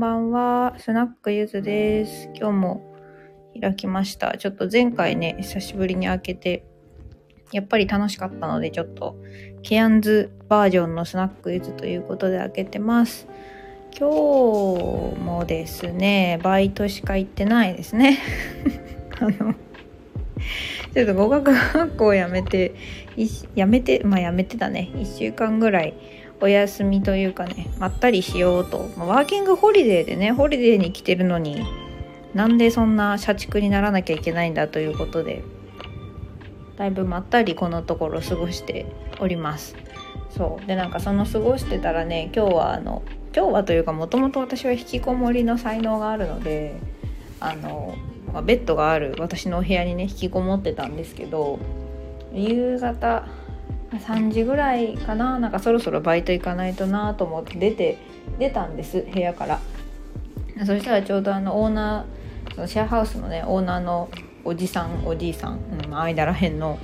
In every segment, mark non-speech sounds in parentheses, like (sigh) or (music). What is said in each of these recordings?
んばんは。スナックゆずです。今日も開きました。ちょっと前回ね、久しぶりに開けて、やっぱり楽しかったので、ちょっと、ケアンズバージョンのスナックゆずということで開けてます。今日もですね、バイトしか行ってないですね。(laughs) あの、ちょっと語学学校辞めて、辞めて、まあ辞めてたね。1週間ぐらいお休みというかねまったりしようと、ワーキングホリデーでねホリデーに来てるのになんでそんな社畜にならなきゃいけないんだということでだいぶまったりこのところ過ごしております。そう。でなんかその過ごしてたらね今日はあの今日はというかもともと私は引きこもりの才能があるのであの、まあ、ベッドがある私のお部屋にね引きこもってたんですけど夕方3時ぐらいかな。なんかそろそろバイト行かないとなと思って出て出たんです部屋から。そしたらちょうどあのオーナーそのシェアハウスのねオーナーのおじさんおじいさん、うん、間らへんの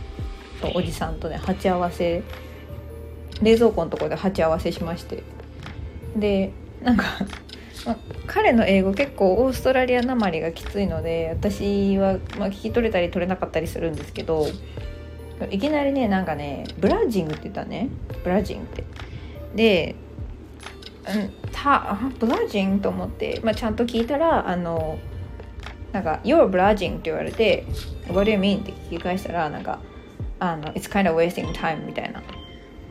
おじさんとね鉢合わせ冷蔵庫のとこで鉢合わせしまして。でなんか彼の英語結構オーストラリアなまりがきついので私は、まあ、聞き取れたり取れなかったりするんですけどいきなりねなんかねブラッジングって言ったね。ブラッジングって。でうんたブラッジングと思って、まあ、ちゃんと聞いたらあのなんか「You're blushing」って言われて「What do you mean?」って聞き返したらなんかあの「It's kind of wasting time」みたいな。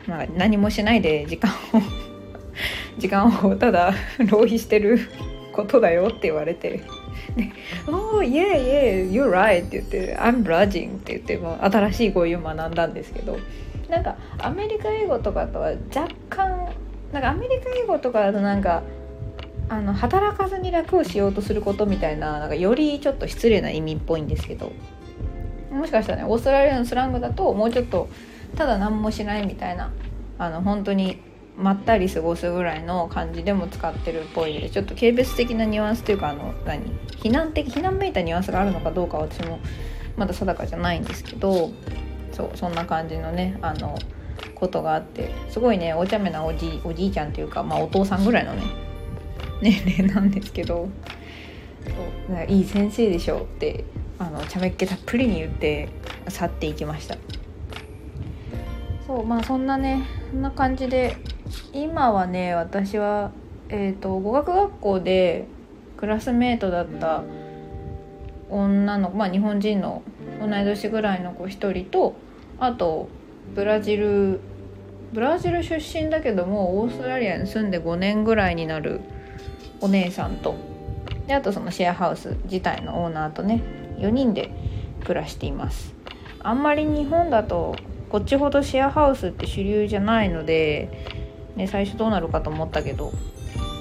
なんか何もしないで時間を時間をただ浪費してることだよって言われて。(laughs) で「Oh yeah yeah you're right」って言って「I'm blushing」って言っても新しい語彙を学んだんですけどなんかアメリカ英語とかとは若干なんかアメリカ英語とかだとなんかあの働かずに楽をしようとすることみたいななんかよりちょっと失礼な意味っぽいんですけどもしかしたらねオーストラリアのスラングだともうちょっとただ何もしないみたいなあの本当にまったり過ごすぐらいの感じでも使ってるっぽいでちょっと軽蔑的なニュアンスというかあの何？避難的避難めいたニュアンスがあるのかどうか私もまだ定かじゃないんですけどそうそんな感じのねあのことがあってすごいねお茶目なおじおじいちゃんというか、まあ、お父さんぐらいのね (laughs) 年齢なんですけどそういい先生でしょってあの茶目っ気たっぷりに言って去っていきました。そうまあそんなねそんな感じで今はね私は、えーと、語学学校でクラスメートだった女の子、まあ、日本人の同い年ぐらいの子1人とあとブラジルブラジル出身だけどもオーストラリアに住んで5年ぐらいになるお姉さんとであとそのシェアハウス自体のオーナーとね4人で暮らしています。あんまり日本だとこっちほどシェアハウスって主流じゃないのでね、最初どうなるかと思ったけど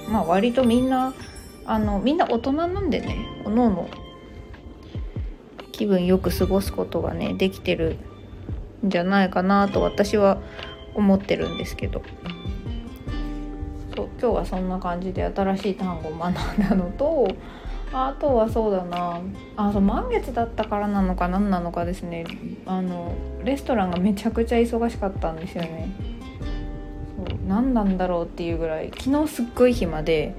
まあ割とみんなあのみんな大人なんでねおのおの気分よく過ごすことがねできてるんじゃないかなと私は思ってるんですけどそう今日はそんな感じで新しい単語を学んだのとあとはそうだなあそう満月だったからなのか何なのかですねあのレストランがめちゃくちゃ忙しかったんですよね。何なんだろうっていうぐらい昨日すっごい暇で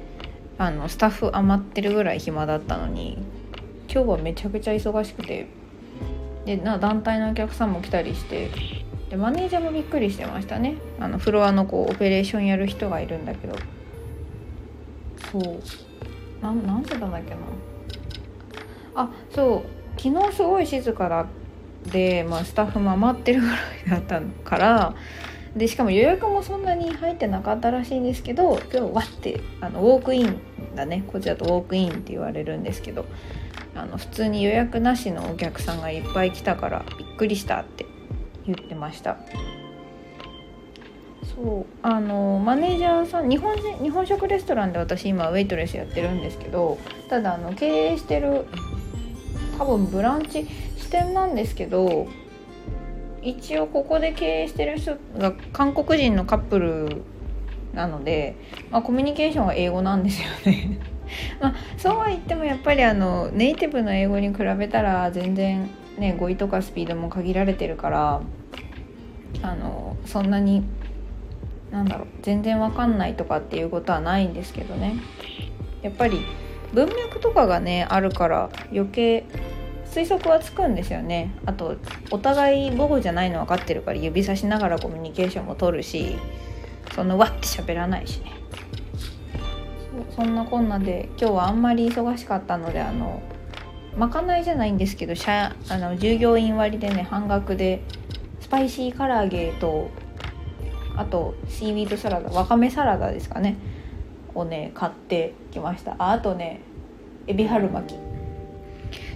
あのスタッフ余ってるぐらい暇だったのに今日はめちゃくちゃ忙しくてでな団体のお客さんも来たりしてでマネージャーもびっくりしてましたね。あのフロアのこうオペレーションやる人がいるんだけど。そう。何てたんだっけな。あそう。昨日すごい静かだで、まあ、スタッフも余ってるぐらいだったからでしかも予約もそんなに入ってなかったらしいんですけど今日わってあのウォークインだね。こちらとウォークインって言われるんですけどあの普通に予約なしのお客さんがいっぱい来たからびっくりしたって言ってました。そう。あのマネージャーさん日本人日本食レストランで私今ウェイトレスやってるんですけどただあの経営してる多分ブランチ支店なんですけど一応ここで経営してる人が韓国人のカップルなので、まあ、コミュニケーションは英語なんですよね。(laughs) まあ、そうは言ってもやっぱりあのネイティブの英語に比べたら全然ね語彙とかスピードも限られてるからあのそんなになんだろう全然わかんないとかっていうことはないんですけどね。やっぱり文脈とかがねあるから余計推測はつくんですよね。あとお互い母語じゃないの分かってるから指さしながらコミュニケーションも取るしそんなわって喋らないしね。そんなこんなで今日はあんまり忙しかったのであのまかないじゃないんですけど社あの従業員割でね半額でスパイシー唐揚げとあとシーウィードサラダわかめサラダですかね。をね買ってきました。ああとねエビ春巻き。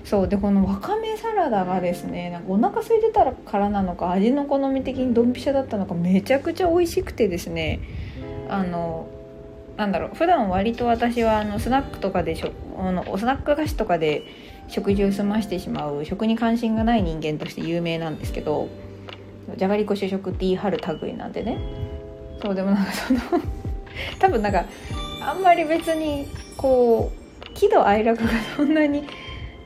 そうでこのわかめサラダがですねなんかお腹空いてたからなのか味の好み的にドンピシャだったのかめちゃくちゃ美味しくてですねあのなんだろう普段割と私はあのスナックとかでしょあのスナック菓子とかで食事を済ましてしまう食に関心がない人間として有名なんですけどじゃがりこ主食って言い張る類なんでね。そうでもなんかその多分なんかあんまり別にこう喜怒哀楽がそんなに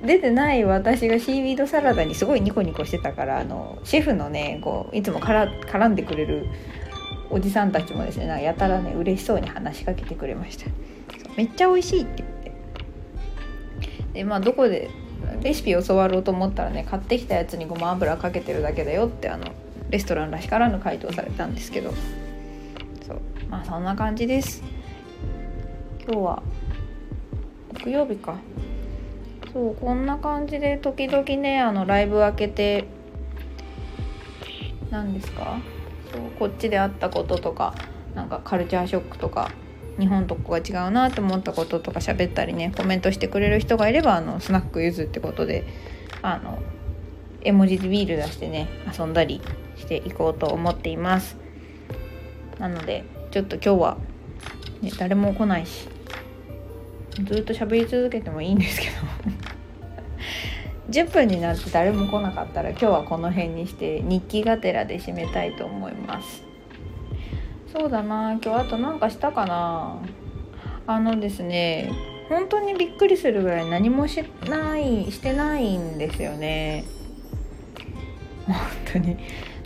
出てない私がシーウィードサラダにすごいニコニコしてたからあのシェフのねこういつもから絡んでくれるおじさんたちもですねなんかやたらね嬉しそうに話しかけてくれました。めっちゃ美味しいって言って。でまあどこでレシピ教わろうと思ったらね買ってきたやつにごま油かけてるだけだよってあのレストランらしからぬ回答されたんですけど。そう。まあそんな感じです。今日は木曜日か。そうこんな感じで時々ねあのライブ開けて何ですか？そうこっちであったこととかなんかカルチャーショックとか日本とこが違うなと思ったこととか喋ったりねコメントしてくれる人がいればあのスナックゆずってことであの絵文字でビール出してね遊んだりしていこうと思っています。なのでちょっと今日は、ね、誰も来ないしずっと喋り続けてもいいんですけど。10分になって誰も来なかったら今日はこの辺にして日記がてらで締めたいと思います。そうだな。今日あと何かしたかな。あのですね本当にびっくりするぐらい何もしないしてないんですよね。本当に。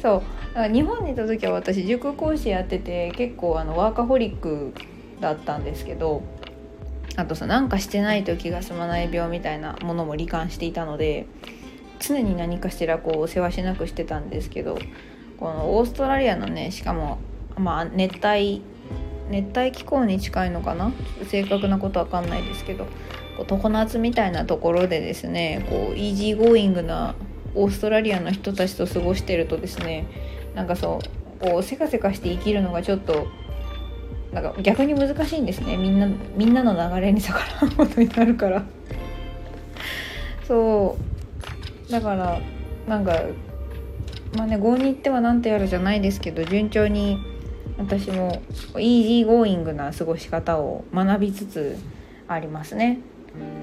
そう。日本にいた時は私塾講師やってて結構あのワーカホリックだったんですけどあとさなんかしてないと気が済まない病みたいなものも罹患していたので常に何かしらこう世話しなくしてたんですけどこのオーストラリアのねしかもまあ熱帯熱帯気候に近いのかな？正確なことわかんないですけど常夏みたいなところでですねこうイージーゴーイングなオーストラリアの人たちと過ごしてるとですねなんかそうこうせかせかして生きるのがちょっとなんか逆に難しいんですね。みんなみんなの流れに逆らうことになるから。そう。だからなんかまあね郷に入っては何とやらじゃないですけど順調に私もイージーゴーイングな過ごし方を学びつつありますね。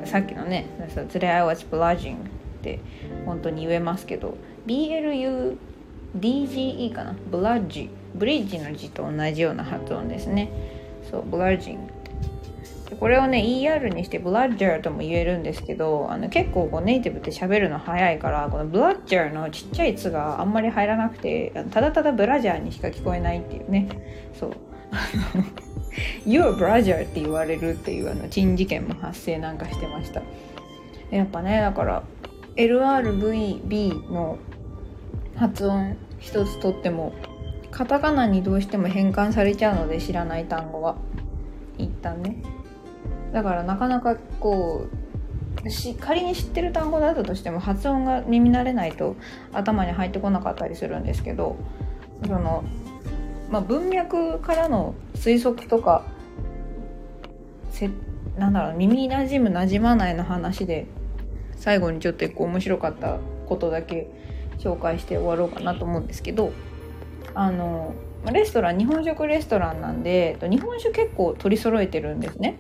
さっきのね「Today I was bludging」って本当に言えますけど BLUDGE かな？ Bludge。ブリッジの字と同じような発音ですね。そう bludging。これをね ER にして bludger とも言えるんですけどあの結構こうネイティブって喋るの早いからこの bludger のちっちゃい「つ」があんまり入らなくてただただブラジャーにしか聞こえないっていうね。そう。You're brother って言われるっていうあの珍事件も発生なんかしてました。やっぱねだから LRVB の発音一つとってもカタカナにどうしても変換されちゃうので知らない単語は。一旦ね。だからなかなかこうし仮に知ってる単語だったとしても発音が耳慣れないと頭に入ってこなかったりするんですけどその、まあ、文脈からの推測とかせなんだろう耳に馴染む馴染まないの話で最後にちょっと一個面白かったことだけ紹介して終わろうかなと思うんですけどあのレストラン日本食レストランなんで日本酒結構取り揃えてるんですね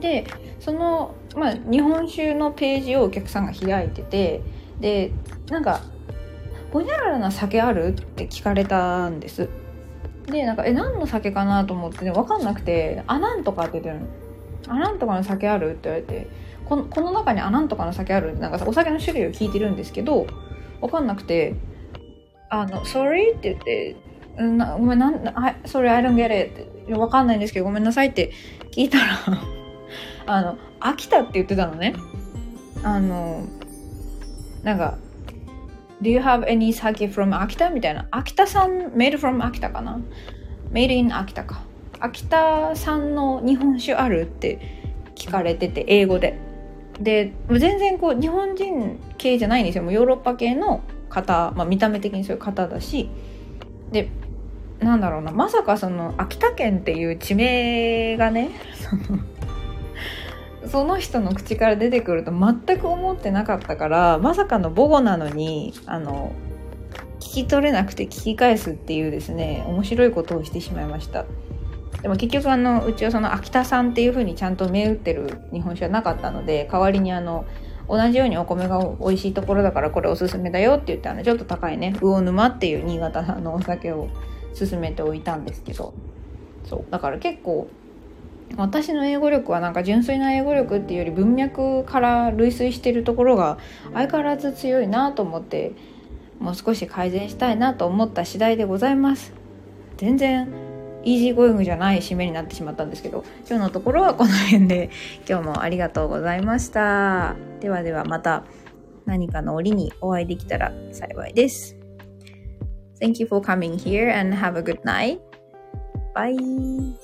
でその、まあ、日本酒のページをお客さんが開いててでなんか「ほにゃららな酒ある?」って聞かれたんですでなんか「え何の酒かな?」と思って、ね、分かんなくて「あなんとか」って言ってるの「あなんとかの酒ある?」って言われてこのこの中に「あなんとかの酒ある?」ってなんかさお酒の種類を聞いてるんですけど分かんなくて「あの sorry」って言って「なごめんなん sorry I don't get it」って分かんないんですけどごめんなさいって聞いたら (laughs) あの秋田って言ってたのね。あのなんか Do you have any sake from 秋田みたいな。秋田産 made from 秋田かな。made in 秋田か。秋田産の日本酒あるって聞かれてて英語で。で全然こう日本人系じゃないんですよ。もうヨーロッパ系の方、まあ、見た目的にそういう方だし。でなんだろうな。まさかその秋田県っていう地名がねその人の口から出てくると全く思ってなかったからまさかの母語なのにあの聞き取れなくて聞き返すっていうですね面白いことをしてしまいました。でも結局あのうちはその秋田産っていう風にちゃんと銘打ってる日本酒はなかったので代わりにあの同じようにお米が美味しいところだからこれおすすめだよって言ってあのちょっと高いね魚沼っていう新潟産のお酒を勧めておいたんですけど。そう。だから結構私の英語力はなんか純粋な英語力っていうより文脈から類推してるところが相変わらず強いなと思ってもう少し改善したいなと思った次第でございます。全然イージーゴイングじゃない締めになってしまったんですけど今日のところはこの辺で (laughs) 今日もありがとうございましたではではまた何かの折にお会いできたら幸いです Thank you for coming here and have a good night. Bye.